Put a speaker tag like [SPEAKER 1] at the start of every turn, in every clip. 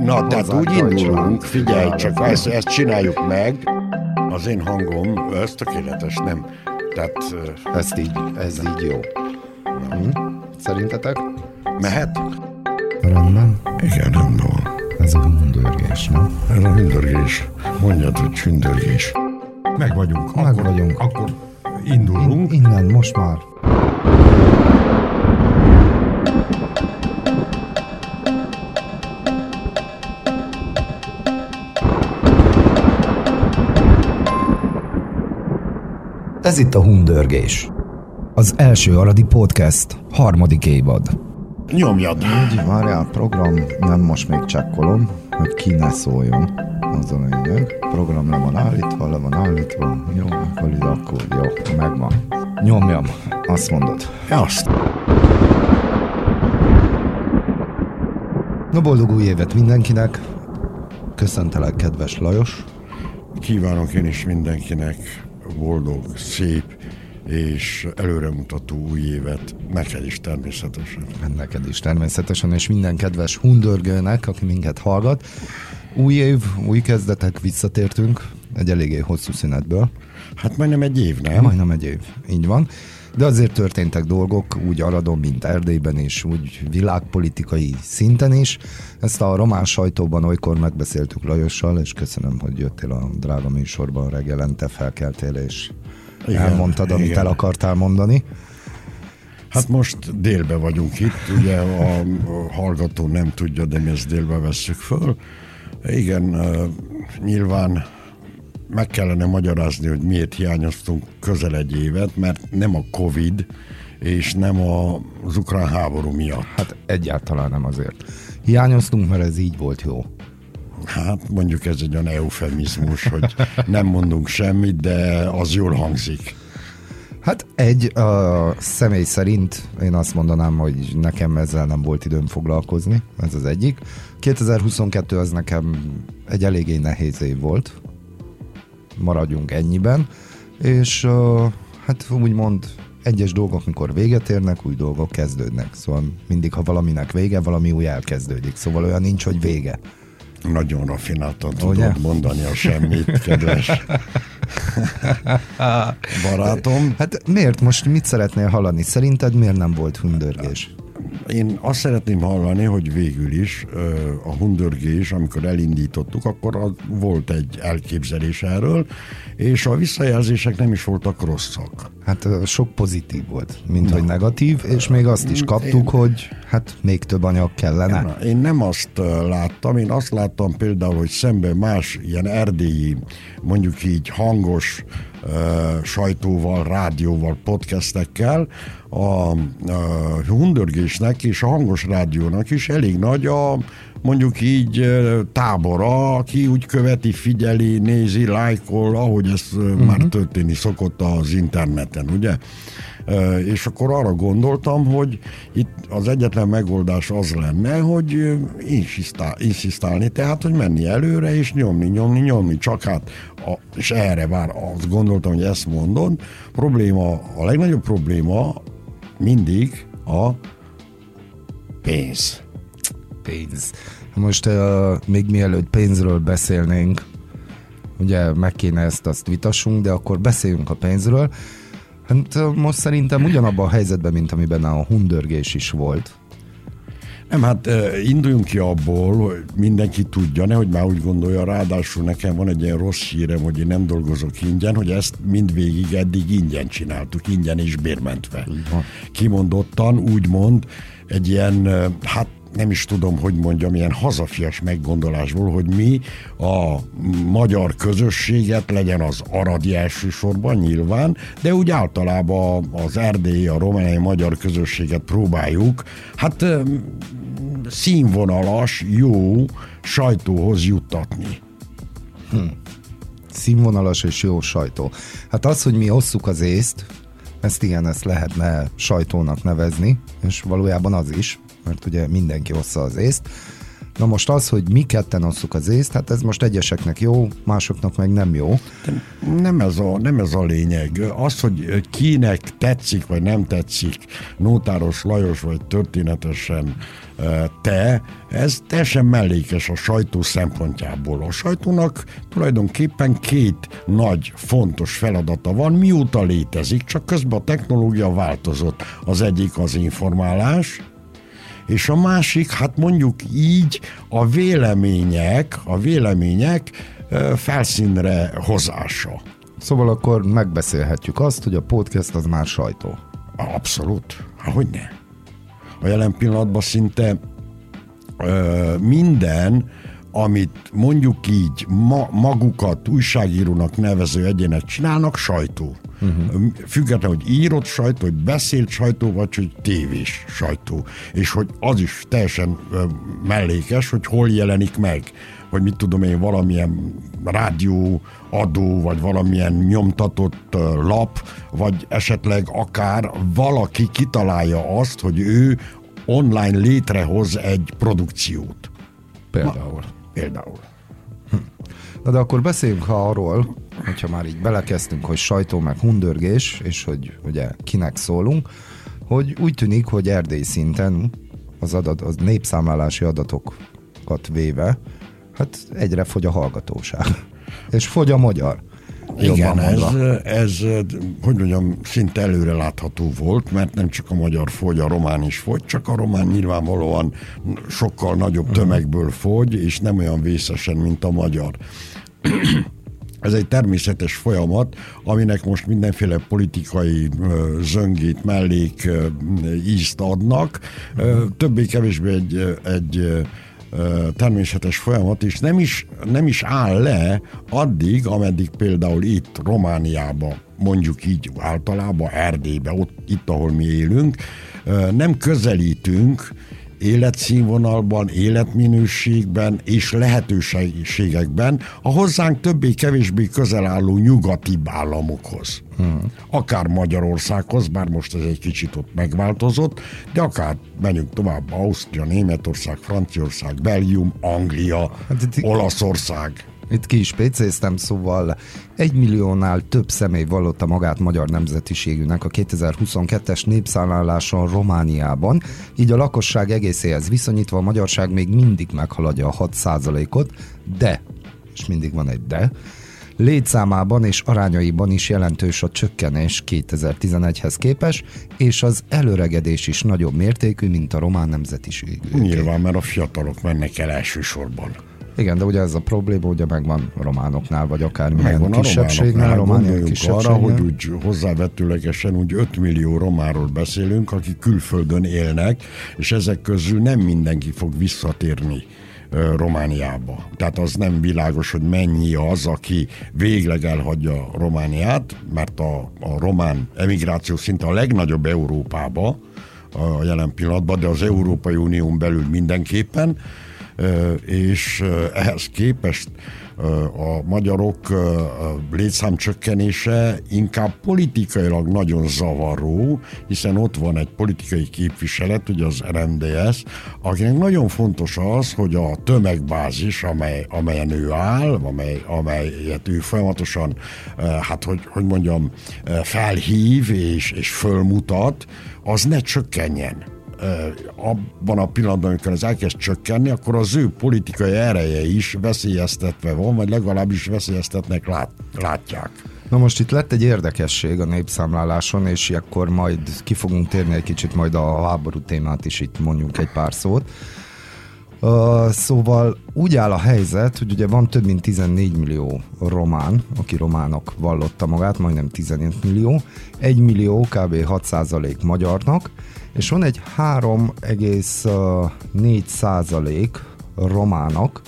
[SPEAKER 1] Na, tehát úgy indulunk, figyelj, csak ezt, ezt csináljuk meg. Az én hangom, ez tökéletes, nem? Tehát...
[SPEAKER 2] Ezt így, ez így jó. Hm? Szerintetek?
[SPEAKER 1] Mehet?
[SPEAKER 2] Rendben.
[SPEAKER 1] Igen, rendben van.
[SPEAKER 2] Ez a hundörgés, nem?
[SPEAKER 1] Ez a hundörgés. Mondjad, hogy csündörgés. Meg vagyunk.
[SPEAKER 2] Meg
[SPEAKER 1] akkor,
[SPEAKER 2] vagyunk.
[SPEAKER 1] Akkor indulunk.
[SPEAKER 2] Innen, most már. Ez itt a Hundörgés. Az első Aradi Podcast, harmadik évad.
[SPEAKER 1] Nyomjad.
[SPEAKER 2] Úgy, várjál, program, nem most még csekkolom, hogy ki ne szóljon. Az a lényeg. Program le van állítva, le van állítva. Jó, akkor ide, akkor jó, megvan. Nyomjam, azt mondod.
[SPEAKER 1] Azt.
[SPEAKER 2] Na boldog új évet mindenkinek. Köszöntelek, kedves Lajos.
[SPEAKER 1] Kívánok én is mindenkinek boldog, szép és előremutató új évet. Neked is természetesen.
[SPEAKER 2] Neked is természetesen, és minden kedves hundörgőnek, aki minket hallgat. Új év, új kezdetek, visszatértünk egy eléggé hosszú szünetből.
[SPEAKER 1] Hát majdnem egy év, nem?
[SPEAKER 2] Majdnem egy év, így van. De azért történtek dolgok, úgy Aradon, mint Erdélyben is, úgy világpolitikai szinten is. Ezt a román sajtóban olykor megbeszéltük Lajossal, és köszönöm, hogy jöttél a drága műsorban reggelente, felkeltél, és igen, elmondtad, amit igen. el akartál mondani.
[SPEAKER 1] Hát most délbe vagyunk itt, ugye a hallgató nem tudja, de mi ezt délbe vesszük föl. Igen, nyilván meg kellene magyarázni, hogy miért hiányoztunk közel egy évet, mert nem a Covid és nem az ukrán háború miatt.
[SPEAKER 2] Hát egyáltalán nem azért. Hiányoztunk, mert ez így volt jó.
[SPEAKER 1] Hát mondjuk ez egy olyan eufemizmus, hogy nem mondunk semmit, de az jól hangzik.
[SPEAKER 2] Hát egy, a személy szerint én azt mondanám, hogy nekem ezzel nem volt időm foglalkozni, ez az egyik. 2022 az nekem egy eléggé nehéz év volt, maradjunk ennyiben, és hát úgymond egyes dolgok, mikor véget érnek, új dolgok kezdődnek. Szóval mindig, ha valaminek vége, valami új elkezdődik. Szóval olyan nincs, hogy vége.
[SPEAKER 1] Nagyon rafináltan tudod Ugye? mondani a semmit, kedves barátom.
[SPEAKER 2] Hát miért? Most mit szeretnél hallani? Szerinted miért nem volt hundörgés?
[SPEAKER 1] Én azt szeretném hallani, hogy végül is a hundörgés, amikor elindítottuk, akkor volt egy elképzelés erről, és a visszajelzések nem is voltak rosszak.
[SPEAKER 2] Hát sok pozitív volt, mint Na. hogy negatív, és még azt is kaptuk, én, hogy hát még több anyag kellene.
[SPEAKER 1] Én, én nem azt láttam, én azt láttam például, hogy szemben más ilyen erdélyi, mondjuk így hangos sajtóval, rádióval, podcastekkel, a, a hundörgésnek és a hangos rádiónak is elég nagy a mondjuk így tábora, aki úgy követi, figyeli, nézi, lájkol, ahogy ez uh-huh. már történni szokott az interneten, ugye? És akkor arra gondoltam, hogy itt az egyetlen megoldás az lenne, hogy inszisztálni, tehát, hogy menni előre, és nyomni, nyomni, nyomni, csak hát, a, és erre már azt gondoltam, hogy ezt mondod, probléma, a legnagyobb probléma mindig a pénz.
[SPEAKER 2] Pénz. Most uh, még mielőtt pénzről beszélnénk, ugye meg kéne ezt azt vitassunk, de akkor beszéljünk a pénzről. Hát most szerintem ugyanabban a helyzetben, mint amiben a hundörgés is volt.
[SPEAKER 1] Nem, hát induljunk ki abból, hogy mindenki tudja, nehogy már úgy gondolja, ráadásul nekem van egy ilyen rossz hírem, hogy én nem dolgozok ingyen, hogy ezt mindvégig eddig ingyen csináltuk, ingyen és bérmentve. Kimondottan, úgymond, egy ilyen, hát nem is tudom, hogy mondjam, ilyen hazafias meggondolásból, hogy mi a magyar közösséget, legyen az aradi elsősorban nyilván, de úgy általában az erdélyi, a romániai magyar közösséget próbáljuk, hát színvonalas, jó sajtóhoz juttatni.
[SPEAKER 2] Hm. Színvonalas és jó sajtó. Hát az, hogy mi osszuk az észt, ezt igen, ezt lehetne sajtónak nevezni, és valójában az is, mert ugye mindenki ossza az észt. Na most az, hogy mi ketten osszuk az észt, hát ez most egyeseknek jó, másoknak meg nem jó.
[SPEAKER 1] Nem ez, a, nem ez a lényeg. Az, hogy kinek tetszik vagy nem tetszik, Nótáros Lajos vagy történetesen te, ez teljesen mellékes a sajtó szempontjából. A sajtónak tulajdonképpen két nagy, fontos feladata van, mióta létezik, csak közben a technológia változott. Az egyik az informálás, és a másik, hát mondjuk így, a vélemények, a vélemények felszínre hozása.
[SPEAKER 2] Szóval akkor megbeszélhetjük azt, hogy a podcast az már sajtó.
[SPEAKER 1] Abszolút. Hogy ne? A jelen pillanatban szinte ö, minden, amit mondjuk így ma, magukat újságírónak nevező egyének csinálnak, sajtó. Uh-huh. Függetlenül, hogy írott sajtó, hogy beszélt sajtó, vagy hogy tévés sajtó. És hogy az is teljesen mellékes, hogy hol jelenik meg. Hogy mit tudom én, valamilyen rádió adó, vagy valamilyen nyomtatott lap, vagy esetleg akár valaki kitalálja azt, hogy ő online létrehoz egy produkciót.
[SPEAKER 2] Például.
[SPEAKER 1] Ma, például.
[SPEAKER 2] Na de akkor beszéljünk ha arról, hogyha már így belekezdtünk, hogy sajtó meg hundörgés, és hogy ugye kinek szólunk, hogy úgy tűnik, hogy Erdély szinten az, adat, az népszámlálási adatokat véve, hát egyre fogy a hallgatóság. És fogy a magyar.
[SPEAKER 1] Igen, ez, ez, hogy mondjam, szinte előre látható volt, mert nem csak a magyar fogy, a román is fogy, csak a román nyilvánvalóan sokkal nagyobb mhm. tömegből fogy, és nem olyan vészesen, mint a magyar. Ez egy természetes folyamat, aminek most mindenféle politikai zöngét, mellék ízt adnak. Többé-kevésbé egy, egy természetes folyamat, és nem is, nem is áll le addig, ameddig például itt Romániában, mondjuk így általában Erdélybe, ott, itt, ahol mi élünk, nem közelítünk életszínvonalban, életminőségben és lehetőségekben a hozzánk többé-kevésbé közel álló nyugati államokhoz. Hmm. Akár Magyarországhoz, bár most ez egy kicsit ott megváltozott, de akár menjünk tovább, Ausztria, Németország, Franciaország, Belgium, Anglia, hát Olaszország.
[SPEAKER 2] Itt ki is pécéztem, szóval egy milliónál több személy vallotta magát magyar nemzetiségűnek a 2022-es népszálláláson Romániában, így a lakosság egészéhez viszonyítva a magyarság még mindig meghaladja a 6%-ot, de, és mindig van egy de, létszámában és arányaiban is jelentős a csökkenés 2011-hez képes, és az előregedés is nagyobb mértékű, mint a román nemzetiség.
[SPEAKER 1] Nyilván, mert a fiatalok mennek el elsősorban.
[SPEAKER 2] Igen, de ugye ez a probléma ugye megvan románoknál, vagy akár milyen kisebbségnél, romániak
[SPEAKER 1] arra, hogy úgy hozzávetőlegesen úgy 5 millió románról beszélünk, akik külföldön élnek, és ezek közül nem mindenki fog visszatérni Romániába. Tehát az nem világos, hogy mennyi az, aki végleg elhagyja Romániát, mert a, a román emigráció szinte a legnagyobb Európába a jelen pillanatban, de az Európai Unión belül mindenképpen, és ehhez képest a magyarok létszámcsökkenése inkább politikailag nagyon zavaró, hiszen ott van egy politikai képviselet, ugye az RMDS, akinek nagyon fontos az, hogy a tömegbázis, amely, amelyen ő áll, amely, amelyet ő folyamatosan, hát hogy, hogy mondjam, felhív és, és fölmutat, az ne csökkenjen abban a pillanatban, amikor ez elkezd csökkenni, akkor az ő politikai ereje is veszélyeztetve van, vagy legalábbis veszélyeztetnek lát, látják.
[SPEAKER 2] Na most itt lett egy érdekesség a népszámláláson, és akkor majd ki fogunk térni egy kicsit majd a háború témát is itt mondjuk egy pár szót. Uh, szóval úgy áll a helyzet, hogy ugye van több mint 14 millió román, aki románok vallotta magát, majdnem 15 millió, 1 millió kb. 6% magyarnak, és van egy 3,4 százalék romának,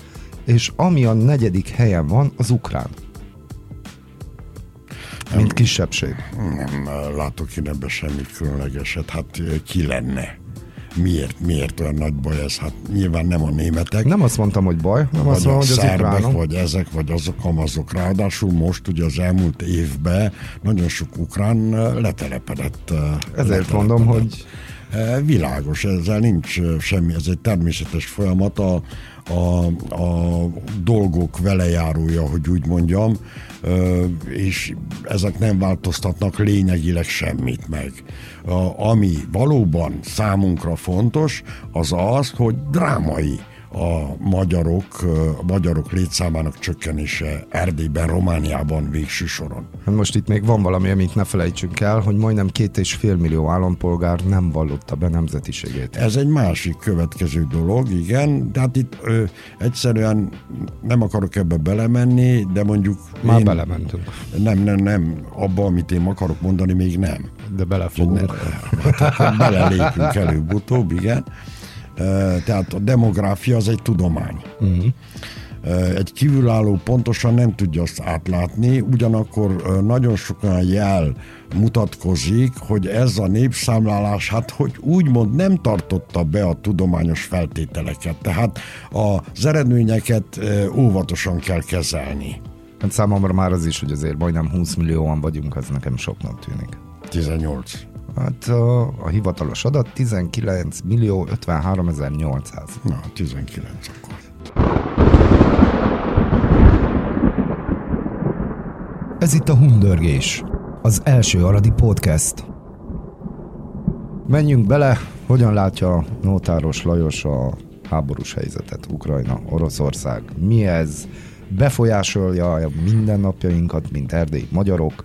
[SPEAKER 2] és ami a negyedik helyen van, az ukrán. Mint nem, kisebbség.
[SPEAKER 1] Nem látok én ebben semmit különlegeset. Hát ki lenne? Miért, miért olyan nagy baj ez? Hát nyilván nem a németek.
[SPEAKER 2] Nem azt mondtam, hogy baj, nem
[SPEAKER 1] azt mondtam, hogy az szerbek, vagy ezek, vagy azok, amazok. Ráadásul most ugye az elmúlt évben nagyon sok ukrán letelepedett.
[SPEAKER 2] Ezért letelepedett. mondom, hogy
[SPEAKER 1] Világos, ezzel nincs semmi, ez egy természetes folyamat, a, a, a dolgok velejárója, hogy úgy mondjam, és ezek nem változtatnak lényegileg semmit meg. Ami valóban számunkra fontos, az az, hogy drámai a magyarok, a magyarok létszámának csökkenése Erdélyben, Romániában végső soron.
[SPEAKER 2] Hát most itt még van valami, amit ne felejtsünk el, hogy majdnem két és fél millió állampolgár nem vallotta be nemzetiségét.
[SPEAKER 1] Ez egy másik következő dolog, igen, de hát itt ö, egyszerűen nem akarok ebbe belemenni, de mondjuk...
[SPEAKER 2] Már én, belementünk.
[SPEAKER 1] Nem, nem, nem, abba, amit én akarok mondani, még nem.
[SPEAKER 2] De belefogunk.
[SPEAKER 1] Hát, belelépünk előbb-utóbb, igen. Tehát a demográfia az egy tudomány. Uh-huh. Egy kívülálló pontosan nem tudja azt átlátni, ugyanakkor nagyon sok olyan jel mutatkozik, hogy ez a népszámlálás, hát hogy úgymond nem tartotta be a tudományos feltételeket. Tehát az eredményeket óvatosan kell kezelni.
[SPEAKER 2] Hát számomra már az is, hogy azért majdnem 20 millióan vagyunk, az nekem soknak tűnik.
[SPEAKER 1] 18.
[SPEAKER 2] Hát a, a hivatalos adat 19 millió 53 800.
[SPEAKER 1] Na, 19 akkor.
[SPEAKER 3] Ez itt a Hundörgés, az első aradi podcast.
[SPEAKER 2] Menjünk bele, hogyan látja Nótáros Lajos a háborús helyzetet, Ukrajna, Oroszország. Mi ez? Befolyásolja a mindennapjainkat, mint erdélyi magyarok?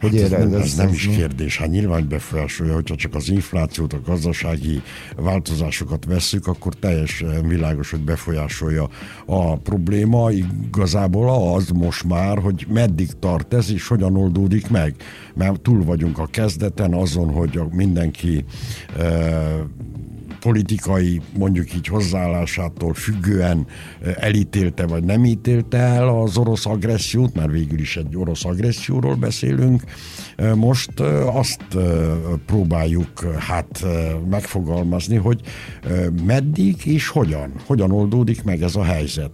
[SPEAKER 1] Hogy hát ez, nem, ez nem is kérdés. Hát nyilván befolyásolja, hogyha csak az inflációt, a gazdasági változásokat vesszük, akkor teljesen világos, hogy befolyásolja. A probléma igazából az most már, hogy meddig tart ez, és hogyan oldódik meg. Mert túl vagyunk a kezdeten azon, hogy mindenki politikai, mondjuk így hozzáállásától függően elítélte vagy nem ítélte el az orosz agressziót, mert végül is egy orosz agresszióról beszélünk. Most azt próbáljuk hát megfogalmazni, hogy meddig és hogyan, hogyan oldódik meg ez a helyzet.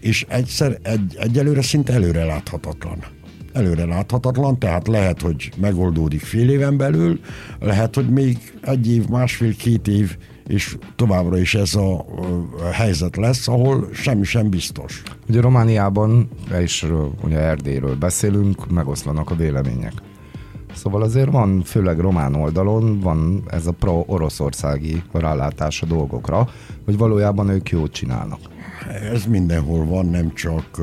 [SPEAKER 1] És egyszer, egy, egyelőre szinte előre láthatatlan előre láthatatlan, tehát lehet, hogy megoldódik fél éven belül, lehet, hogy még egy év, másfél-két év, és továbbra is ez a, helyzet lesz, ahol semmi sem biztos.
[SPEAKER 2] Ugye Romániában, és ugye Erdélyről beszélünk, megoszlanak a vélemények. Szóval azért van, főleg román oldalon van ez a pro-oroszországi rálátás a dolgokra, hogy valójában ők jót csinálnak.
[SPEAKER 1] Ez mindenhol van, nem csak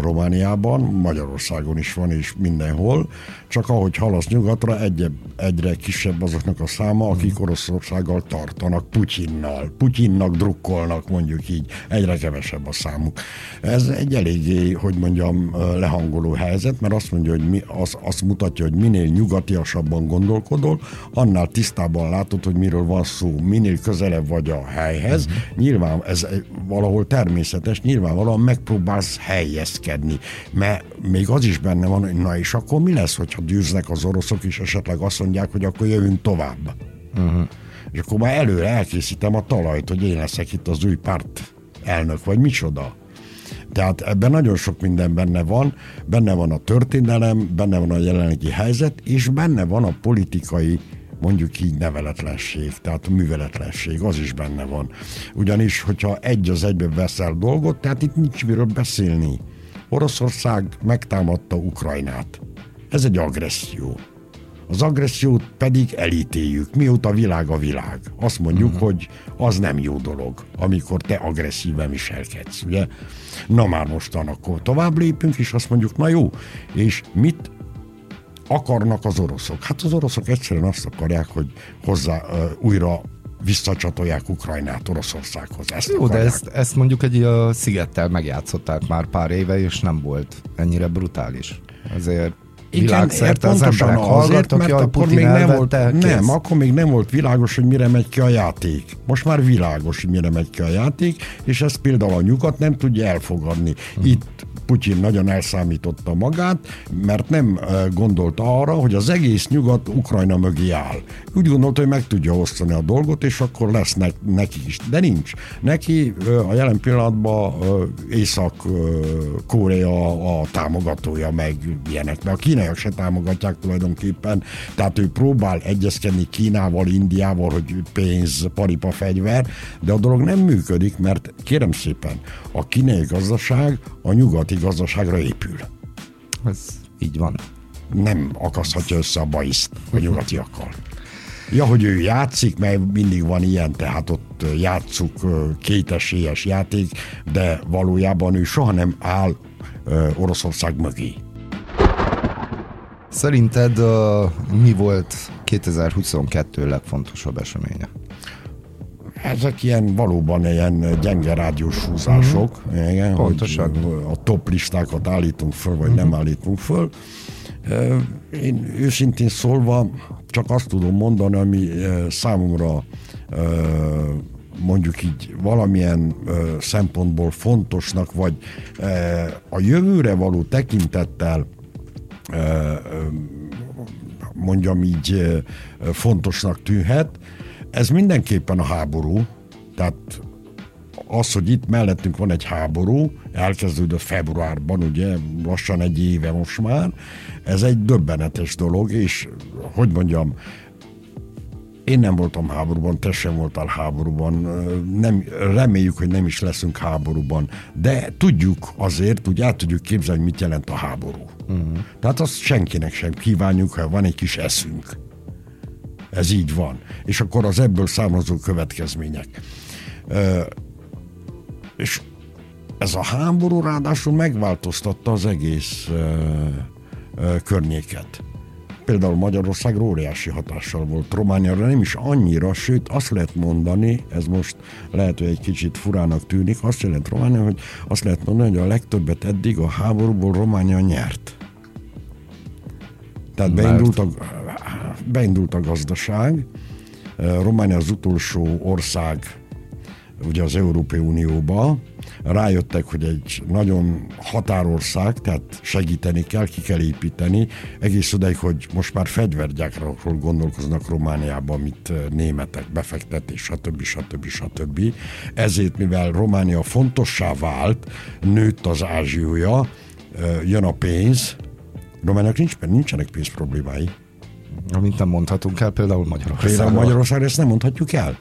[SPEAKER 1] Romániában, Magyarországon is van, és mindenhol. Csak ahogy halasz nyugatra, egy, egyre kisebb azoknak a száma, akik mhm. Oroszországgal tartanak, Putyinnal. Putyinnak drukkolnak, mondjuk így. Egyre kevesebb a számuk. Ez egy eléggé, hogy mondjam, lehangoló helyzet, mert azt mondja, hogy mi, az, azt mutatja, hogy minél nyugatiasabban gondolkodol, annál tisztában látod, hogy miről van szó. Minél közelebb vagy a helyhez. Uh-huh. Nyilván ez valahol természetes, nyilvánvalóan megpróbálsz helyezkedni, mert még az is benne van, hogy na és akkor mi lesz, hogyha győznek az oroszok, és esetleg azt mondják, hogy akkor jövünk tovább. Uh-huh. És akkor már előre elkészítem a talajt, hogy én leszek itt az új párt elnök, vagy micsoda. Tehát ebben nagyon sok minden benne van, benne van a történelem, benne van a jelenlegi helyzet, és benne van a politikai mondjuk így neveletlenség, tehát a műveletlenség, az is benne van. Ugyanis, hogyha egy az egybe veszel dolgot, tehát itt nincs miről beszélni. Oroszország megtámadta Ukrajnát. Ez egy agresszió. Az agressziót pedig elítéljük, mióta világ a világ. Azt mondjuk, uh-huh. hogy az nem jó dolog, amikor te agresszíven viselkedsz, ugye? Na már mostan akkor tovább lépünk, és azt mondjuk, na jó, és mit akarnak az oroszok? Hát az oroszok egyszerűen azt akarják, hogy hozzá újra visszacsatolják Ukrajnát Oroszországhoz. Ezt
[SPEAKER 2] Jó, akarják. de ezt, ezt mondjuk egy a szigettel megjátszották már pár éve, és nem volt ennyire brutális. Ezért világszerte az emberek hallgattak,
[SPEAKER 1] mert akkor még nem volt, nem, akkor még nem volt világos, hogy mire megy ki a játék. Most már világos, hogy mire megy ki a játék, és ezt például a nyugat nem tudja elfogadni. Hmm. Itt Putyin nagyon elszámította magát, mert nem gondolta arra, hogy az egész nyugat Ukrajna mögé áll. Úgy gondolta, hogy meg tudja osztani a dolgot, és akkor lesz ne, neki is. De nincs. Neki a jelen pillanatban Észak-Korea a támogatója, meg ilyenek. De a kínaiak se támogatják tulajdonképpen, tehát ő próbál egyezkedni Kínával, Indiával, hogy pénz, paripa, fegyver, de a dolog nem működik, mert kérem szépen, a kínai gazdaság a nyugati gazdaságra épül.
[SPEAKER 2] Ez így van.
[SPEAKER 1] Nem akaszthatja össze a bajiszt a nyugatiakkal. Ja, hogy ő játszik, mert mindig van ilyen, tehát ott játszuk kétesélyes játék, de valójában ő soha nem áll Oroszország mögé.
[SPEAKER 2] Szerinted uh, mi volt 2022 legfontosabb eseménye?
[SPEAKER 1] Ezek ilyen valóban ilyen gyenge rádiós húzások, mm-hmm. igen,
[SPEAKER 2] Pontosan.
[SPEAKER 1] hogy a top listákat állítunk föl, vagy mm-hmm. nem állítunk föl. Én őszintén szólva csak azt tudom mondani, ami számomra mondjuk így valamilyen szempontból fontosnak, vagy a jövőre való tekintettel mondjam így fontosnak tűnhet. Ez mindenképpen a háború, tehát az, hogy itt mellettünk van egy háború, elkezdődött februárban, ugye, lassan egy éve most már, ez egy döbbenetes dolog, és hogy mondjam, én nem voltam háborúban, te sem voltál háborúban, nem, reméljük, hogy nem is leszünk háborúban, de tudjuk azért, úgy át tudjuk képzelni, mit jelent a háború. Uh-huh. Tehát azt senkinek sem kívánjuk, ha van egy kis eszünk. Ez így van. És akkor az ebből származó következmények. És ez a háború ráadásul megváltoztatta az egész környéket például Magyarország óriási hatással volt Romániára, nem is annyira, sőt azt lehet mondani, ez most lehet, hogy egy kicsit furának tűnik, azt jelent Románia, hogy azt lehet mondani, hogy a legtöbbet eddig a háborúból Románia nyert. Tehát beindult a, beindult a gazdaság, Románia az utolsó ország ugye az Európai Unióba, rájöttek, hogy egy nagyon határország, tehát segíteni kell, ki kell építeni, egész odaig, hogy most már fegyvergyákról gondolkoznak Romániában, mint németek, befektetés, stb. stb. stb. Ezért, mivel Románia fontossá vált, nőtt az ázsiója, jön a pénz, Romániának nincs, nincsenek pénz problémái.
[SPEAKER 2] Amit nem mondhatunk el, például Magyarországon.
[SPEAKER 1] Például Magyarországon ezt nem mondhatjuk el.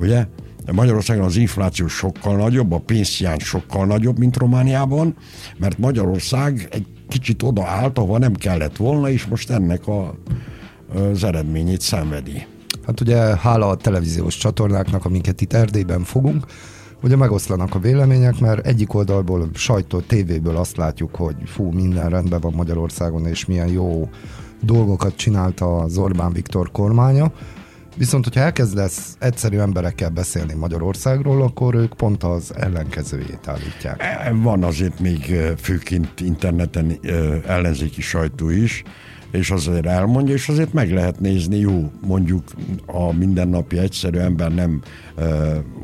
[SPEAKER 1] Ugye? Magyarországon az infláció sokkal nagyobb, a pénzhiány sokkal nagyobb, mint Romániában, mert Magyarország egy kicsit odaállt, ahova nem kellett volna, és most ennek a, az eredményét szenvedi.
[SPEAKER 2] Hát ugye hála a televíziós csatornáknak, amiket itt Erdélyben fogunk, ugye megoszlanak a vélemények, mert egyik oldalból, sajtó, tévéből azt látjuk, hogy fú, minden rendben van Magyarországon, és milyen jó dolgokat csinálta az Orbán Viktor kormánya, Viszont, hogyha elkezdesz egyszerű emberekkel beszélni Magyarországról, akkor ők pont az ellenkezőjét állítják.
[SPEAKER 1] E, van azért még főként interneten ellenzéki sajtó is, és azért elmondja, és azért meg lehet nézni, jó, mondjuk a mindennapi egyszerű ember nem uh,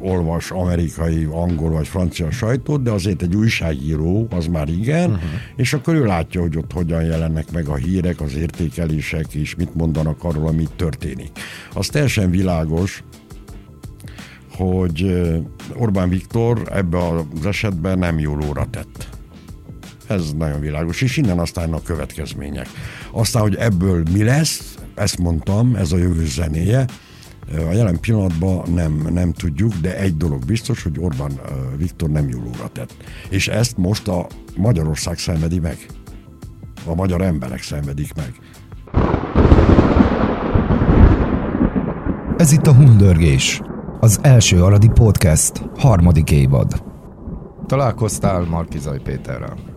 [SPEAKER 1] olvas amerikai, angol vagy francia sajtót, de azért egy újságíró, az már igen, uh-huh. és akkor ő látja, hogy ott hogyan jelennek meg a hírek, az értékelések, és mit mondanak arról, amit történik. Az teljesen világos, hogy Orbán Viktor ebbe az esetben nem jól óra tett. Ez nagyon világos, és innen aztán a következmények. Aztán, hogy ebből mi lesz, ezt mondtam, ez a jövő zenéje, a jelen pillanatban nem, nem tudjuk, de egy dolog biztos, hogy Orbán Viktor nem jólóra tett. És ezt most a Magyarország szenvedi meg. A magyar emberek szenvedik meg.
[SPEAKER 3] Ez itt a Hundörgés, az első aradi podcast, harmadik évad.
[SPEAKER 2] Találkoztál Markizai Péterrel?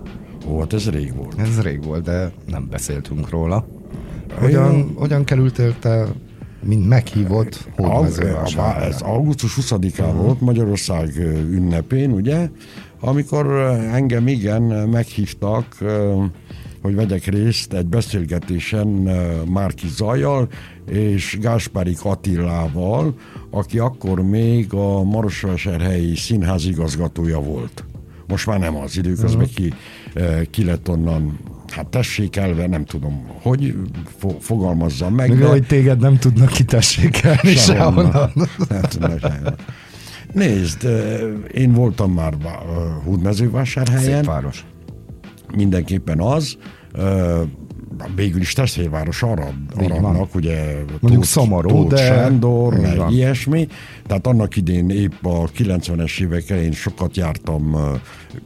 [SPEAKER 1] Hát ez rég volt.
[SPEAKER 2] Ez rég volt, de nem beszéltünk róla. Hogyan, hogyan kerültél te mint meghívott
[SPEAKER 1] Ez augusztus 20-án uh-huh. volt Magyarország ünnepén, ugye, amikor engem igen meghívtak, hogy vegyek részt egy beszélgetésen Márki Zajjal és Gáspári Attilával, aki akkor még a Marosvásárhelyi színház igazgatója volt Most már nem az időközben ki, ö, ki lett onnan hát tessékelve, nem tudom, hogy fo- fogalmazzam meg.
[SPEAKER 2] Még hogy téged nem tudnak kitessékelni sehonnan.
[SPEAKER 1] Nem tudnak sehonnan. Nézd, én voltam már Hódmezővásárhelyen,
[SPEAKER 2] Szép város.
[SPEAKER 1] mindenképpen az, végül is testvérváros. Aradnak, ugye
[SPEAKER 2] Mondjuk szomorú,
[SPEAKER 1] Tóth
[SPEAKER 2] de-
[SPEAKER 1] Sándor, meg
[SPEAKER 2] van.
[SPEAKER 1] ilyesmi. Tehát annak idén épp a 90-es évek elején sokat jártam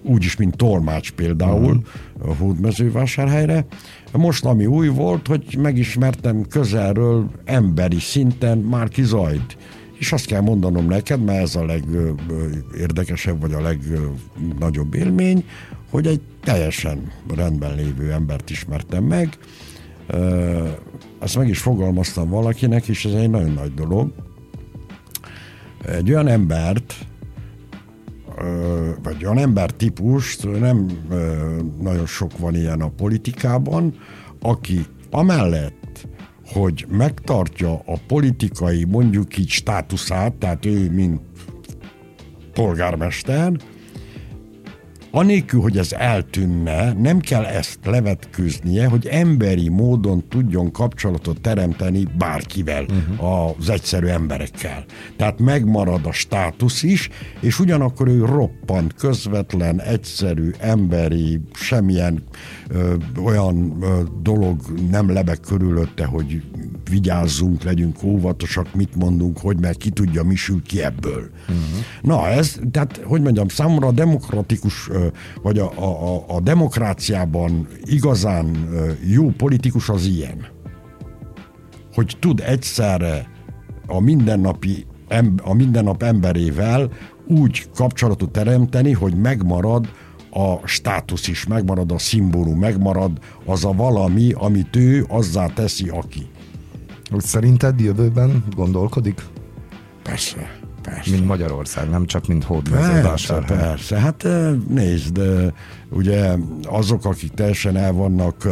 [SPEAKER 1] úgyis, mint tolmács például a Hódmezővásárhelyre. Most ami új volt, hogy megismertem közelről emberi szinten Márki Zajt. És azt kell mondanom neked, mert ez a legérdekesebb, vagy a legnagyobb élmény, hogy egy teljesen rendben lévő embert ismertem meg. Ezt meg is fogalmaztam valakinek, és ez egy nagyon nagy dolog. Egy olyan embert, vagy olyan embertípust, nem nagyon sok van ilyen a politikában, aki amellett, hogy megtartja a politikai mondjuk így státuszát, tehát ő mint polgármester, anélkül, hogy ez eltűnne, nem kell ezt levetkőznie, hogy emberi módon tudjon kapcsolatot teremteni bárkivel, uh-huh. az egyszerű emberekkel. Tehát megmarad a státusz is, és ugyanakkor ő roppant, közvetlen, egyszerű, emberi, semmilyen ö, olyan ö, dolog nem lebeg körülötte, hogy vigyázzunk, legyünk óvatosak, mit mondunk, hogy mert ki tudja, mi sül ki ebből. Uh-huh. Na ez, tehát, hogy mondjam, számomra a demokratikus, ö, vagy a, a, a, demokráciában igazán jó politikus az ilyen. Hogy tud egyszerre a mindennapi a mindennap emberével úgy kapcsolatot teremteni, hogy megmarad a státusz is, megmarad a szimbólum, megmarad az a valami, amit ő azzá teszi, aki.
[SPEAKER 2] Szerinted jövőben gondolkodik?
[SPEAKER 1] Persze, persze.
[SPEAKER 2] Mint Magyarország, nem csak mint
[SPEAKER 1] Persze,
[SPEAKER 2] hódmezővásárhely.
[SPEAKER 1] persze. Hát eh, nézd, ugye azok, akik teljesen el vannak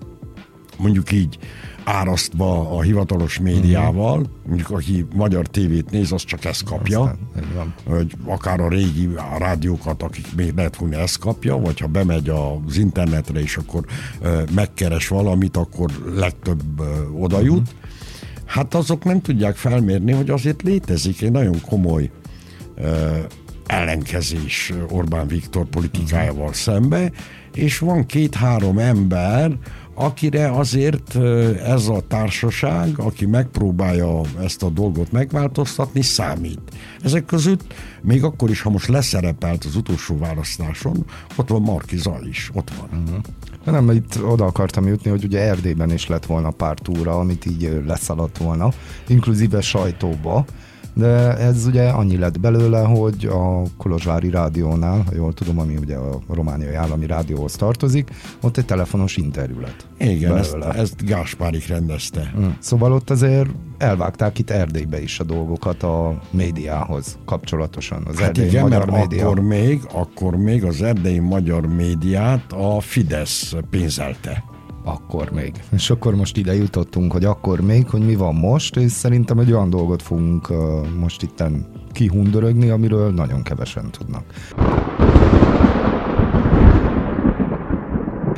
[SPEAKER 1] mondjuk így árasztva a hivatalos médiával, mondjuk aki magyar tévét néz, az csak ezt kapja.
[SPEAKER 2] Aztán,
[SPEAKER 1] hogy akár a régi rádiókat, akik még lehet fogni, ezt kapja, vagy ha bemegy az internetre, és akkor megkeres valamit, akkor legtöbb oda jut. Hát azok nem tudják felmérni, hogy azért létezik egy nagyon komoly ö, ellenkezés Orbán Viktor politikájával szembe, és van két-három ember, akire azért ez a társaság, aki megpróbálja ezt a dolgot megváltoztatni, számít. Ezek között még akkor is, ha most leszerepelt az utolsó választáson, ott van Marki Zaj is, ott van. Uh-huh.
[SPEAKER 2] Nem, itt oda akartam jutni, hogy ugye Erdélyben is lett volna pár túra, amit így leszaladt volna, inkluzíve sajtóba, de ez ugye annyi lett belőle, hogy a Kolozsvári rádiónál, ha jól tudom, ami ugye a romániai állami rádióhoz tartozik, ott egy telefonos interjú lett.
[SPEAKER 1] Igen, ezt,
[SPEAKER 2] belőle.
[SPEAKER 1] ezt Gáspárik rendezte.
[SPEAKER 2] Mm. Szóval ott azért elvágták itt Erdélybe is a dolgokat a médiához kapcsolatosan. Az
[SPEAKER 1] Hát
[SPEAKER 2] erdélyi
[SPEAKER 1] igen,
[SPEAKER 2] magyar
[SPEAKER 1] mert
[SPEAKER 2] média.
[SPEAKER 1] akkor még, akkor még az erdélyi magyar médiát a Fidesz pénzelte.
[SPEAKER 2] Akkor még. És akkor most ide jutottunk, hogy akkor még, hogy mi van most, és szerintem egy olyan dolgot fogunk uh, most itten kihundörögni, amiről nagyon kevesen tudnak.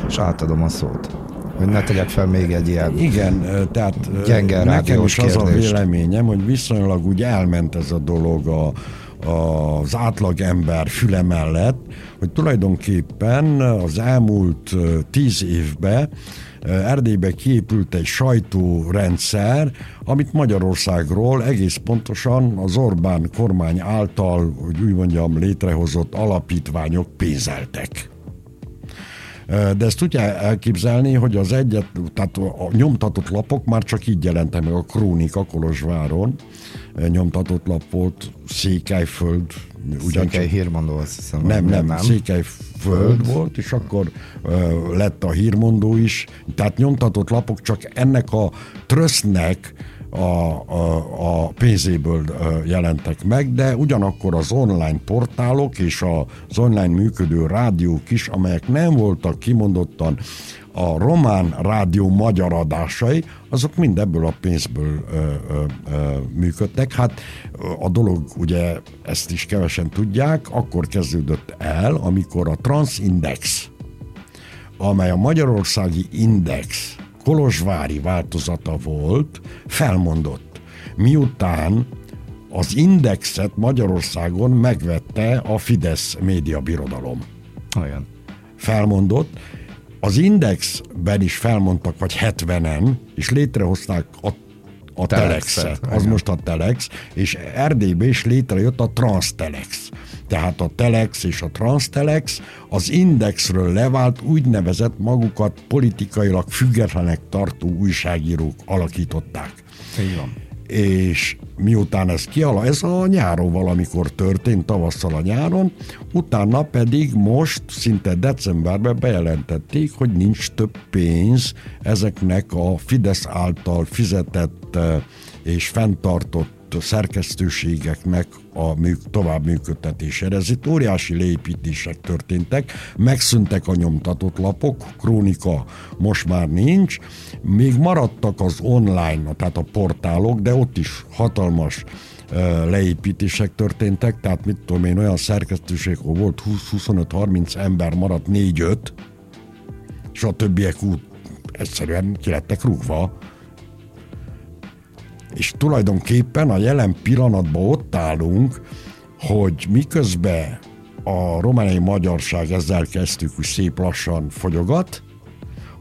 [SPEAKER 2] És átadom a szót, hogy ne tegyek fel még egy ilyen...
[SPEAKER 1] Igen, tehát
[SPEAKER 2] Gyenge
[SPEAKER 1] nekem is az a
[SPEAKER 2] kérdést.
[SPEAKER 1] véleményem, hogy viszonylag úgy elment ez a dolog a, az átlag ember füle mellett, hogy tulajdonképpen az elmúlt tíz évben Erdélybe kiépült egy sajtórendszer, amit Magyarországról egész pontosan az Orbán kormány által, hogy úgy mondjam, létrehozott alapítványok pénzeltek. De ezt tudja elképzelni, hogy az egyet, tehát a nyomtatott lapok már csak így jelentek meg a Krónika Kolozsváron, nyomtatott lap volt, Székelyföld,
[SPEAKER 2] Székely hírmondó, azt hiszem.
[SPEAKER 1] nem, nem, nem. Székelyföld volt, és akkor ö, lett a hírmondó is. Tehát nyomtatott lapok csak ennek a trösznek a, a, pénzéből jelentek meg, de ugyanakkor az online portálok és az online működő rádiók is, amelyek nem voltak kimondottan a román rádió magyar adásai, azok mind ebből a pénzből ö, ö, ö, működtek. Hát a dolog, ugye ezt is kevesen tudják, akkor kezdődött el, amikor a Transindex, amely a Magyarországi Index kolozsvári változata volt, felmondott. Miután az indexet Magyarországon megvette a Fidesz médiabirodalom.
[SPEAKER 2] Olyan.
[SPEAKER 1] Felmondott, az Indexben is felmondtak, vagy 70-en, és létrehozták a a
[SPEAKER 2] Telexet,
[SPEAKER 1] Telexet, az
[SPEAKER 2] igen.
[SPEAKER 1] most a Telex, és Erdélybe is létrejött a Transtelex. Tehát a Telex és a Transtelex az Indexről levált úgynevezett magukat politikailag függetlenek tartó újságírók alakították
[SPEAKER 2] Így van.
[SPEAKER 1] és miután ez kiala, ez a nyáron valamikor történt, tavasszal a nyáron, utána pedig most, szinte decemberben bejelentették, hogy nincs több pénz ezeknek a Fidesz által fizetett eh, és fenntartott szerkesztőségeknek a műk, tovább működtetésére. Ez itt óriási leépítések történtek, megszűntek a nyomtatott lapok, krónika most már nincs, még maradtak az online, tehát a portálok, de ott is hatalmas leépítések történtek, tehát mit tudom én, olyan szerkesztőség, ahol volt 20-25-30 ember, maradt 4-5, és a többiek úgy egyszerűen ki lettek rúgva, és tulajdonképpen a jelen pillanatban ott állunk, hogy miközben a romániai magyarság ezzel kezdtük, úgy szép lassan fogyogat,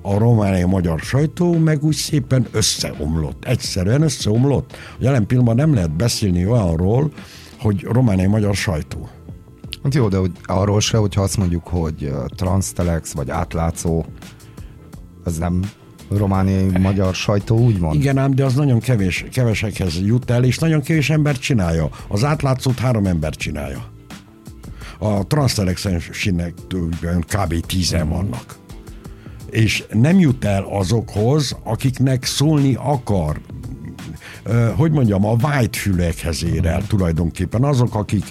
[SPEAKER 1] a romániai magyar sajtó meg úgy szépen összeomlott. Egyszerűen összeomlott. Jelen pillanatban nem lehet beszélni olyanról, hogy romániai magyar sajtó.
[SPEAKER 2] Hát jó, de hogy arról se, hogyha azt mondjuk, hogy Transtelex vagy átlátszó, az nem romániai magyar sajtó, úgymond.
[SPEAKER 1] Igen ám, de az nagyon kevés, kevesekhez jut el, és nagyon kevés ember csinálja. Az átlátszót három ember csinálja. A transztelexensinek kb. tízen vannak. És nem jut el azokhoz, akiknek szólni akar. Hogy mondjam, a vágyfülekhez ér el tulajdonképpen. Azok, akik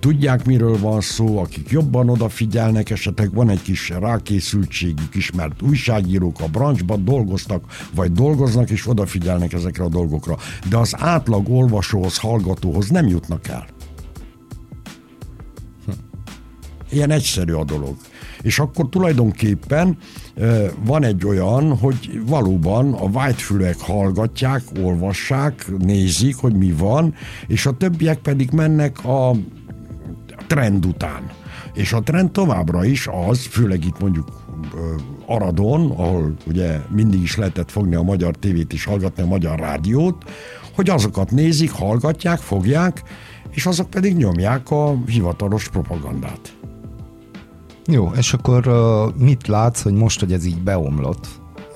[SPEAKER 1] tudják, miről van szó, akik jobban odafigyelnek, esetleg van egy kis rákészültségük is, mert újságírók a branchban dolgoztak, vagy dolgoznak, és odafigyelnek ezekre a dolgokra. De az átlag olvasóhoz, hallgatóhoz nem jutnak el. Ilyen egyszerű a dolog. És akkor tulajdonképpen van egy olyan, hogy valóban a vágyfülek hallgatják, olvassák, nézik, hogy mi van, és a többiek pedig mennek a trend után. És a trend továbbra is az, főleg itt mondjuk Aradon, ahol ugye mindig is lehetett fogni a magyar tévét és hallgatni a magyar rádiót, hogy azokat nézik, hallgatják, fogják, és azok pedig nyomják a hivatalos propagandát.
[SPEAKER 2] Jó, és akkor mit látsz, hogy most, hogy ez így beomlott,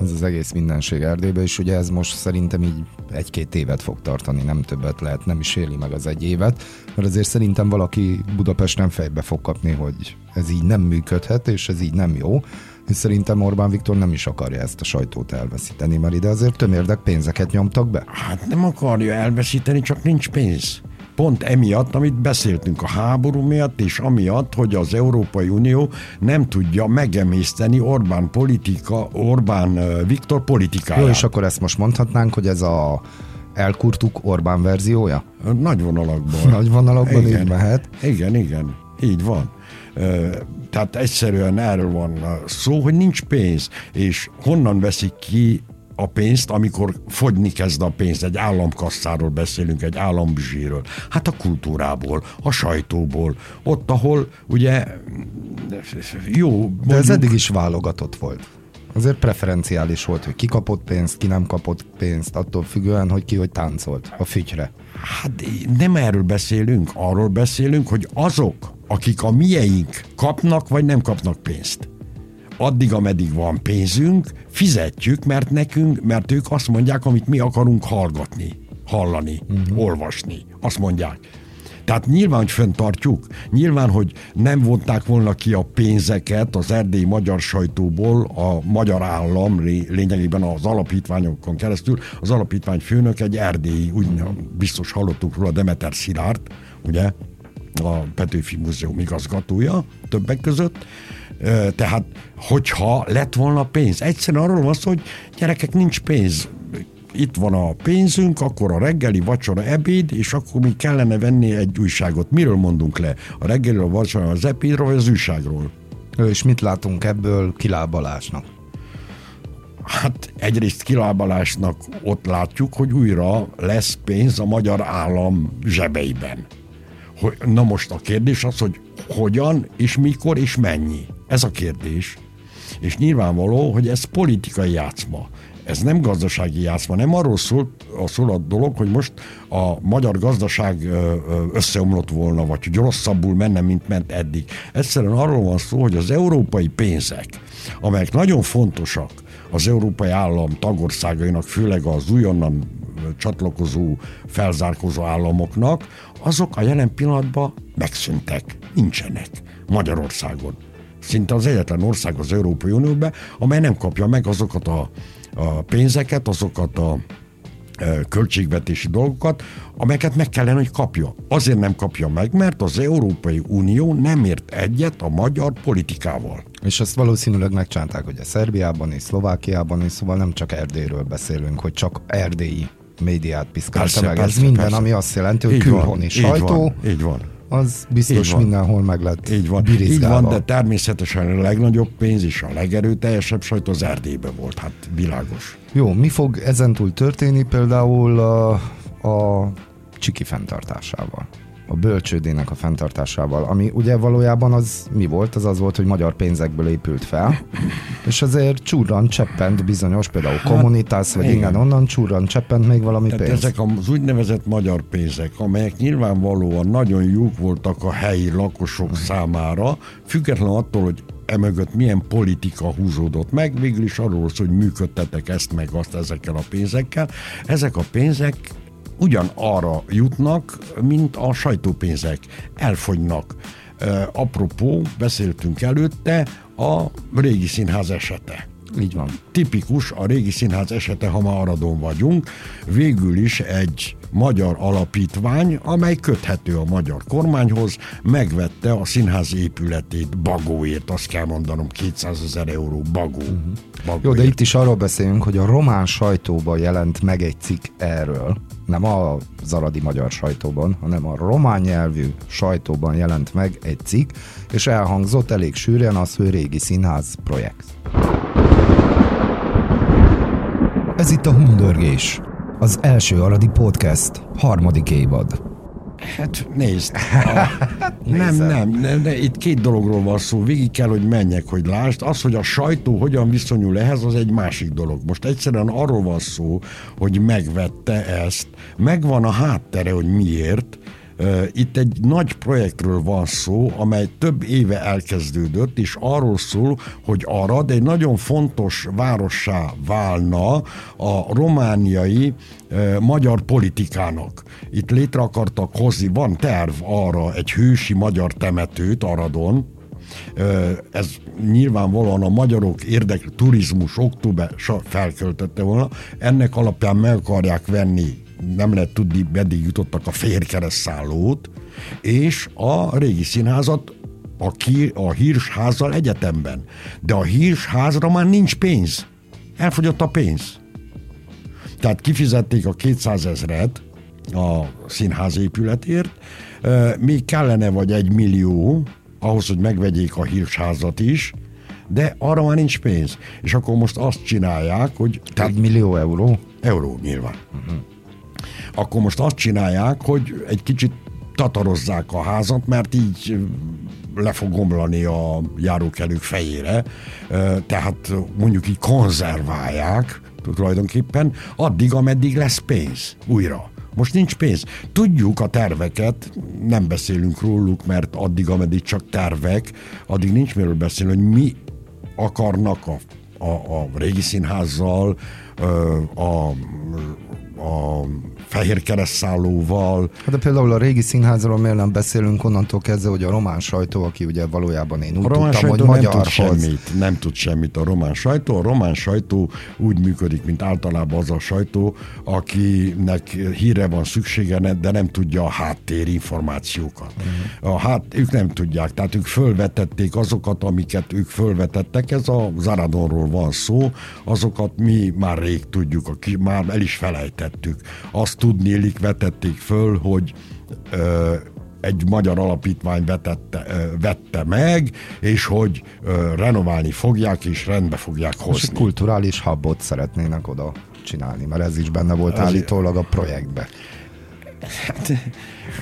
[SPEAKER 2] ez az egész mindenség Erdélybe, és ugye ez most szerintem így egy-két évet fog tartani, nem többet lehet, nem is éli meg az egy évet, mert azért szerintem valaki Budapesten fejbe fog kapni, hogy ez így nem működhet, és ez így nem jó, és szerintem Orbán Viktor nem is akarja ezt a sajtót elveszíteni, mert ide azért tömérdek pénzeket nyomtak be.
[SPEAKER 1] Hát nem akarja elveszíteni, csak nincs pénz. Pont emiatt, amit beszéltünk a háború miatt, és amiatt, hogy az Európai Unió nem tudja megemészteni Orbán politika, Orbán Viktor politikáját.
[SPEAKER 2] Jó, és akkor ezt most mondhatnánk, hogy ez a elkurtuk Orbán verziója?
[SPEAKER 1] Nagy vonalakban.
[SPEAKER 2] Nagy vonalakban
[SPEAKER 1] Igen.
[SPEAKER 2] így mehet.
[SPEAKER 1] Igen, igen, így van. Tehát egyszerűen erről van szó, hogy nincs pénz, és honnan veszik ki a pénzt, amikor fogyni kezd a pénz. Egy államkasszáról beszélünk, egy állambizsíről. Hát a kultúrából, a sajtóból, ott, ahol ugye jó,
[SPEAKER 2] De ez
[SPEAKER 1] mondjuk-
[SPEAKER 2] eddig is válogatott volt. Azért preferenciális volt, hogy ki kapott pénzt, ki nem kapott pénzt, attól függően, hogy ki hogy táncolt a fügyre.
[SPEAKER 1] Hát nem erről beszélünk, arról beszélünk, hogy azok, akik a mieink kapnak, vagy nem kapnak pénzt. Addig, ameddig van pénzünk, fizetjük, mert nekünk, mert ők azt mondják, amit mi akarunk hallgatni, hallani, uh-huh. olvasni. Azt mondják. Tehát nyilván, hogy fenntartjuk, nyilván, hogy nem vonták volna ki a pénzeket az erdélyi magyar sajtóból a magyar állam, lé- lényegében az alapítványokon keresztül. Az alapítvány főnök egy erdélyi, úgy biztos hallottuk róla, Demeter Szilárd, ugye? a Petőfi Múzeum igazgatója többek között, tehát, hogyha lett volna pénz, egyszerűen arról van szó, hogy gyerekek, nincs pénz, itt van a pénzünk, akkor a reggeli, vacsora, ebéd, és akkor mi kellene venni egy újságot. Miről mondunk le? A reggeli, a vacsora, az ebédről, vagy az újságról?
[SPEAKER 2] És mit látunk ebből kilábalásnak?
[SPEAKER 1] Hát egyrészt kilábalásnak ott látjuk, hogy újra lesz pénz a magyar állam zsebeiben. Na most a kérdés az, hogy hogyan, és mikor, és mennyi. Ez a kérdés. És nyilvánvaló, hogy ez politikai játszma. Ez nem gazdasági játszma, nem arról szól szól a dolog, hogy most a magyar gazdaság összeomlott volna, vagy hogy rosszabbul menne, mint ment eddig. Egyszerűen arról van szó, hogy az európai pénzek, amelyek nagyon fontosak az európai állam tagországainak, főleg az újonnan csatlakozó, felzárkozó államoknak, azok a jelen pillanatban megszűntek, nincsenek Magyarországon. Szinte az egyetlen ország az Európai Unióban, amely nem kapja meg azokat a, a pénzeket, azokat a e, költségvetési dolgokat, amelyeket meg kellene, hogy kapja. Azért nem kapja meg, mert az Európai Unió nem ért egyet a magyar politikával.
[SPEAKER 2] És azt valószínűleg megcsánták, hogy a Szerbiában és Szlovákiában is, szóval nem csak Erdélyről beszélünk, hogy csak erdélyi médiát piszkálta persze, meg. Persze, Ez minden, persze. ami azt jelenti, hogy külhoni sajtó.
[SPEAKER 1] Van, így van
[SPEAKER 2] az biztos mindenhol meg lett
[SPEAKER 1] Így van. Így van, de természetesen a legnagyobb pénz és a legerőteljesebb sajt az Erdélybe volt, hát világos.
[SPEAKER 2] Jó, mi fog ezentúl történni például a, a csiki fenntartásával? A bölcsődének a fenntartásával, ami ugye valójában az mi volt? Az az volt, hogy magyar pénzekből épült fel, és azért csúran cseppent bizonyos, például hát, kommunitász, vagy igen, onnan csúran cseppent még valami Tehát pénz.
[SPEAKER 1] ezek az úgynevezett magyar pénzek, amelyek nyilvánvalóan nagyon jók voltak a helyi lakosok uh-huh. számára, független attól, hogy emögött milyen politika húzódott meg, végül is arról szól, hogy működtetek ezt meg azt ezekkel a pénzekkel. Ezek a pénzek ugyan arra jutnak, mint a sajtópénzek. Elfogynak. Apropó, beszéltünk előtte, a régi színház esete.
[SPEAKER 2] Így van.
[SPEAKER 1] Tipikus a régi színház esete, ha már Aradon vagyunk, végül is egy magyar alapítvány, amely köthető a magyar kormányhoz, megvette a színház épületét Bagóért, azt kell mondanom, 200 ezer euró Bagó. Uh-huh.
[SPEAKER 2] Bagóért. Jó, de itt is arról beszélünk, hogy a román sajtóban jelent meg egy cikk erről, nem a zaradi magyar sajtóban, hanem a román nyelvű sajtóban jelent meg egy cikk, és elhangzott elég sűrűen az, hogy régi színház projekt.
[SPEAKER 3] Ez itt a Hundörgés, az első Aradi Podcast, harmadik évad.
[SPEAKER 1] Hát nézd, a, nem, nem, nem, de itt két dologról van szó, végig kell, hogy menjek, hogy lásd. Az, hogy a sajtó hogyan viszonyul ehhez, az egy másik dolog. Most egyszerűen arról van szó, hogy megvette ezt, megvan a háttere, hogy miért, itt egy nagy projektről van szó, amely több éve elkezdődött, és arról szól, hogy Arad egy nagyon fontos várossá válna a romániai magyar politikának. Itt létre akartak hozni, van terv arra egy hősi magyar temetőt Aradon, ez nyilvánvalóan a magyarok érdek turizmus október felköltette volna, ennek alapján meg akarják venni nem lehet tudni, meddig jutottak a férkeresztszállót, és a régi színházat a, ki, a hírsházzal egyetemben. De a hírsházra már nincs pénz. Elfogyott a pénz. Tehát kifizették a 200 ezret a színház épületért, még kellene vagy egy millió ahhoz, hogy megvegyék a hírsházat is, de arra már nincs pénz. És akkor most azt csinálják, hogy...
[SPEAKER 2] Tehát millió euró?
[SPEAKER 1] Euró nyilván. Uh-huh akkor most azt csinálják, hogy egy kicsit tatarozzák a házat, mert így le fog omlani a járókelők fejére, tehát mondjuk így konzerválják tulajdonképpen, addig, ameddig lesz pénz újra. Most nincs pénz. Tudjuk a terveket, nem beszélünk róluk, mert addig, ameddig csak tervek, addig nincs miről beszélni, hogy mi akarnak a, a, a régi színházzal, a a fehér keresztszállóval.
[SPEAKER 2] Hát de például a régi színházról miért nem beszélünk onnantól kezdve, hogy a román sajtó, aki ugye valójában én úgy
[SPEAKER 1] a román
[SPEAKER 2] tudtam, hogy
[SPEAKER 1] nem tud
[SPEAKER 2] magyarhoz.
[SPEAKER 1] semmit, nem tud semmit a román sajtó. A román sajtó úgy működik, mint általában az a sajtó, akinek híre van szüksége, de nem tudja a háttérinformációkat. A hát, ők nem tudják, tehát ők fölvetették azokat, amiket ők fölvetettek, ez a Zaradonról van szó, azokat mi már rég tudjuk, aki már el is felejtettük. Azt tudnélik vetették föl, hogy ö, egy magyar alapítvány vetette, ö, vette meg, és hogy ö, renoválni fogják, és rendbe fogják
[SPEAKER 2] És
[SPEAKER 1] hozni.
[SPEAKER 2] kulturális hubbot szeretnének oda csinálni, mert ez is benne volt állítólag a projektbe.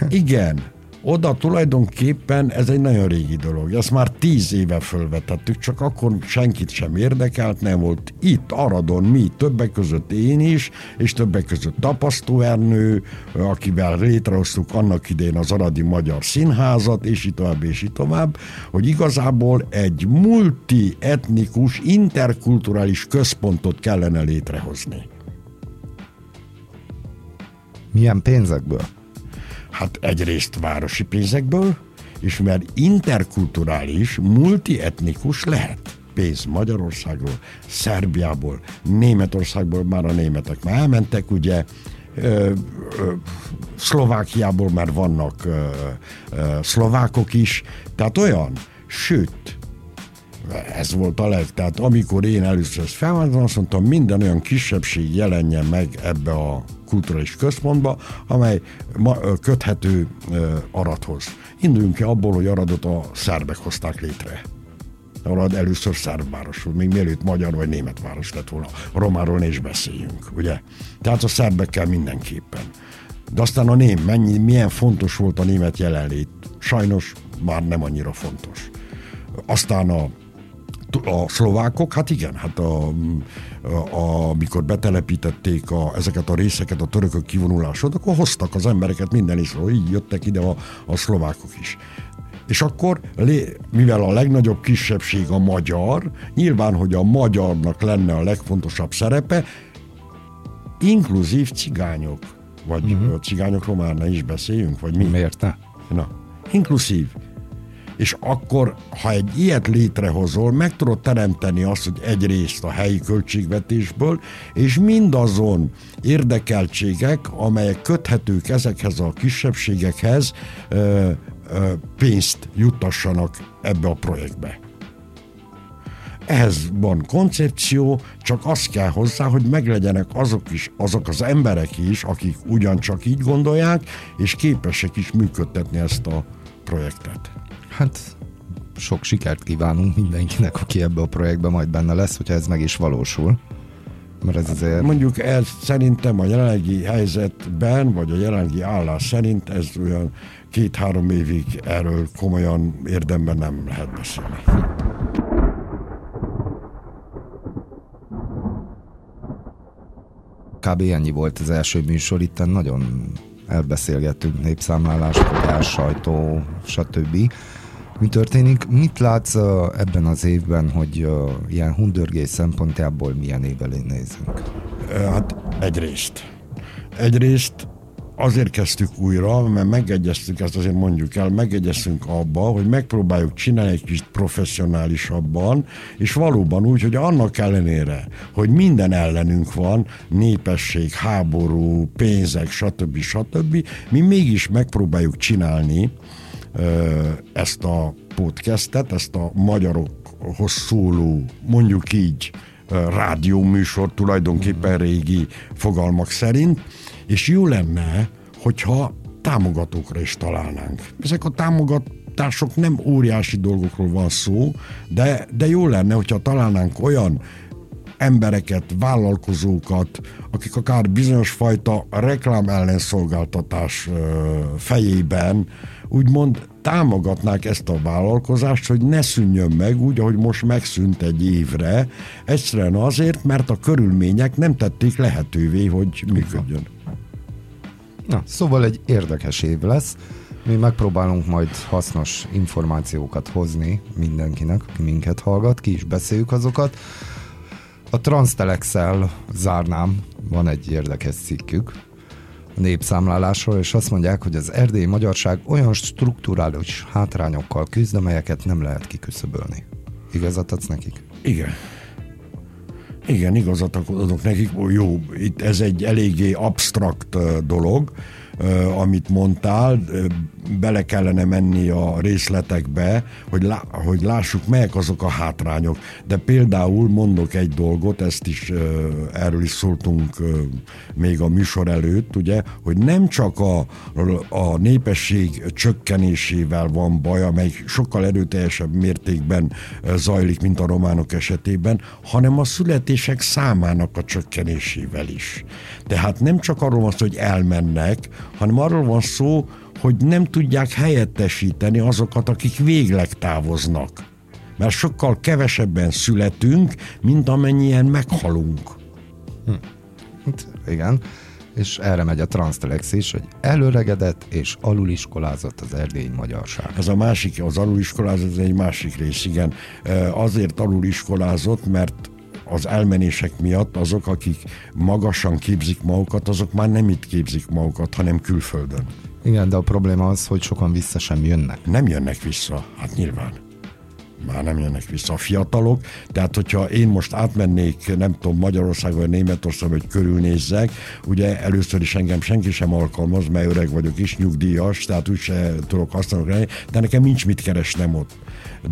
[SPEAKER 1] Igen, oda tulajdonképpen ez egy nagyon régi dolog. Ezt már tíz éve fölvetettük, csak akkor senkit sem érdekelt, nem volt itt Aradon mi, többek között én is, és többek között Tapasztó Ernő, akivel létrehoztuk annak idején az Aradi Magyar Színházat, és így tovább, és így tovább, hogy igazából egy multietnikus, interkulturális központot kellene létrehozni.
[SPEAKER 2] Milyen pénzekből?
[SPEAKER 1] Hát egyrészt városi pénzekből, és mert interkulturális, multietnikus lehet pénz Magyarországról, Szerbiából, Németországból, már a németek már elmentek, ugye, ö, ö, Szlovákiából már vannak ö, ö, szlovákok is, tehát olyan, sőt, ez volt a leg. Tehát amikor én először felváltam, azt mondtam, minden olyan kisebbség jelenjen meg ebbe a kulturális központba, amely ma, köthető ö, Aradhoz. Induljunk ki abból, hogy Aradot a szerbek hozták létre. Arad először szerb város még mielőtt magyar vagy német város lett volna. A romáról ne is beszéljünk, ugye? Tehát a szerbekkel mindenképpen. De aztán a ném, mennyi, milyen fontos volt a német jelenlét, sajnos már nem annyira fontos. Aztán a a szlovákok, hát igen, hát a, a, amikor betelepítették a, ezeket a részeket a törökök kivonulásod, akkor hoztak az embereket minden is, így jöttek ide a, a szlovákok is. És akkor, mivel a legnagyobb kisebbség a magyar, nyilván, hogy a magyarnak lenne a legfontosabb szerepe, inkluzív cigányok, vagy uh-huh. cigányokról már ne is beszéljünk, vagy mi?
[SPEAKER 2] Miért ne?
[SPEAKER 1] Na, inkluszív. És akkor, ha egy ilyet létrehozol, meg tudod teremteni azt, hogy egyrészt a helyi költségvetésből, és mindazon érdekeltségek, amelyek köthetők ezekhez a kisebbségekhez, ö, ö, pénzt juttassanak ebbe a projektbe. Ehhez van koncepció, csak az kell hozzá, hogy meglegyenek azok is, azok az emberek is, akik ugyancsak így gondolják, és képesek is működtetni ezt a projektet.
[SPEAKER 2] Hát sok sikert kívánunk mindenkinek, aki ebbe a projektbe majd benne lesz, hogyha ez meg is valósul. Mert ez azért...
[SPEAKER 1] Mondjuk ez szerintem a jelenlegi helyzetben, vagy a jelenlegi állás szerint ez olyan két-három évig erről komolyan érdemben nem lehet beszélni.
[SPEAKER 2] kb. ennyi volt az első műsor, itt nagyon elbeszélgettünk népszámlálás, fogás, sajtó, stb. Mi történik? Mit látsz ebben az évben, hogy ilyen hundörgés szempontjából milyen év elé nézünk?
[SPEAKER 1] Hát egyrészt. Egyrészt azért kezdtük újra, mert megegyeztünk, ezt azért mondjuk el, megegyeztünk abba, hogy megpróbáljuk csinálni egy kicsit professzionálisabban, és valóban úgy, hogy annak ellenére, hogy minden ellenünk van, népesség, háború, pénzek, stb. stb., mi mégis megpróbáljuk csinálni ezt a podcastet, ezt a magyarokhoz szóló, mondjuk így, rádióműsor tulajdonképpen régi fogalmak szerint, és jó lenne, hogyha támogatókra is találnánk. Ezek a támogatások nem óriási dolgokról van szó, de, de jó lenne, hogyha találnánk olyan embereket, vállalkozókat, akik akár bizonyos fajta reklám ellenszolgáltatás fejében úgymond támogatnák ezt a vállalkozást, hogy ne szűnjön meg úgy, ahogy most megszűnt egy évre, egyszerűen azért, mert a körülmények nem tették lehetővé, hogy működjön.
[SPEAKER 2] Na, szóval egy érdekes év lesz. Mi megpróbálunk majd hasznos információkat hozni mindenkinek, aki minket hallgat, ki is beszéljük azokat. A Transtelex-el zárnám van egy érdekes cikkük népszámlálásról, és azt mondják, hogy az erdélyi magyarság olyan strukturális hátrányokkal küzd, amelyeket nem lehet kiküszöbölni. Igazat adsz nekik?
[SPEAKER 1] Igen. Igen, igazat adok nekik. Jó, itt ez egy eléggé absztrakt dolog, amit mondtál, bele kellene menni a részletekbe, hogy, lá, hogy lássuk, melyek azok a hátrányok. De például mondok egy dolgot, ezt is erről is szóltunk még a műsor előtt, ugye, hogy nem csak a, a népesség csökkenésével van baj, amely sokkal erőteljesebb mértékben zajlik, mint a románok esetében, hanem a születések számának a csökkenésével is. Tehát nem csak arról van szó, hogy elmennek, hanem arról van szó, hogy nem tudják helyettesíteni azokat, akik végleg távoznak. Mert sokkal kevesebben születünk, mint amennyien meghalunk.
[SPEAKER 2] Hm. Hát, igen, és erre megy a transztelex is, hogy előregedett és aluliskolázott az erdélyi magyarság.
[SPEAKER 1] Ez a másik, az aluliskolázott, ez egy másik rész, igen. Azért aluliskolázott, mert az elmenések miatt azok, akik magasan képzik magukat, azok már nem itt képzik magukat, hanem külföldön.
[SPEAKER 2] Igen, de a probléma az, hogy sokan vissza sem jönnek.
[SPEAKER 1] Nem jönnek vissza, hát nyilván. Már nem jönnek vissza a fiatalok, tehát hogyha én most átmennék, nem tudom, Magyarország vagy Németország, vagy körülnézzek, ugye először is engem senki sem alkalmaz, mert öreg vagyok is, nyugdíjas, tehát úgyse tudok használni, de nekem nincs mit keresnem ott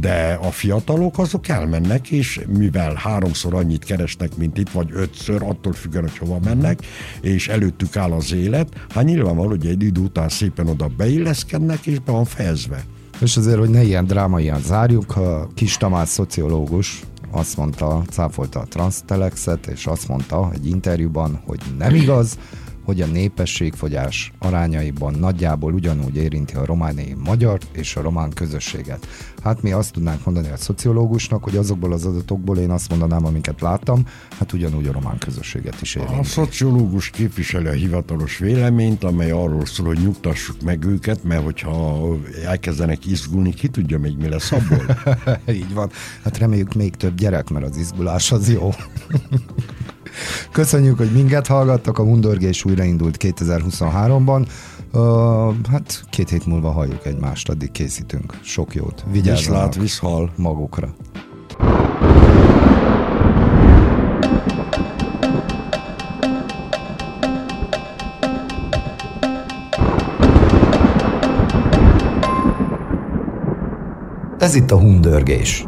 [SPEAKER 1] de a fiatalok azok elmennek, és mivel háromszor annyit keresnek, mint itt, vagy ötször, attól függően, hogy hova mennek, és előttük áll az élet, hát nyilvánvaló, hogy egy idő után szépen oda beilleszkednek, és be van fejezve.
[SPEAKER 2] És azért, hogy ne ilyen drámaian zárjuk, a Kis Tamás szociológus azt mondta, cáfolta a Transtelexet, és azt mondta egy interjúban, hogy nem igaz, hogy a népességfogyás arányaiban nagyjából ugyanúgy érinti a romániai magyar és a román közösséget. Hát mi azt tudnánk mondani a szociológusnak, hogy azokból az adatokból én azt mondanám, amiket láttam, hát ugyanúgy a román közösséget is érinti.
[SPEAKER 1] A szociológus képviseli a hivatalos véleményt, amely arról szól, hogy nyugtassuk meg őket, mert hogyha elkezdenek izgulni, ki tudja még mi lesz abból.
[SPEAKER 2] Így van. Hát reméljük még több gyerek, mert az izgulás az jó. Köszönjük, hogy minket hallgattak, a Mundorgés újraindult 2023-ban. Uh, hát két hét múlva halljuk egymást, addig készítünk. Sok jót.
[SPEAKER 1] Vigyázzanak Viszlát, viszhal.
[SPEAKER 2] magukra.
[SPEAKER 3] Ez itt a Hundörgés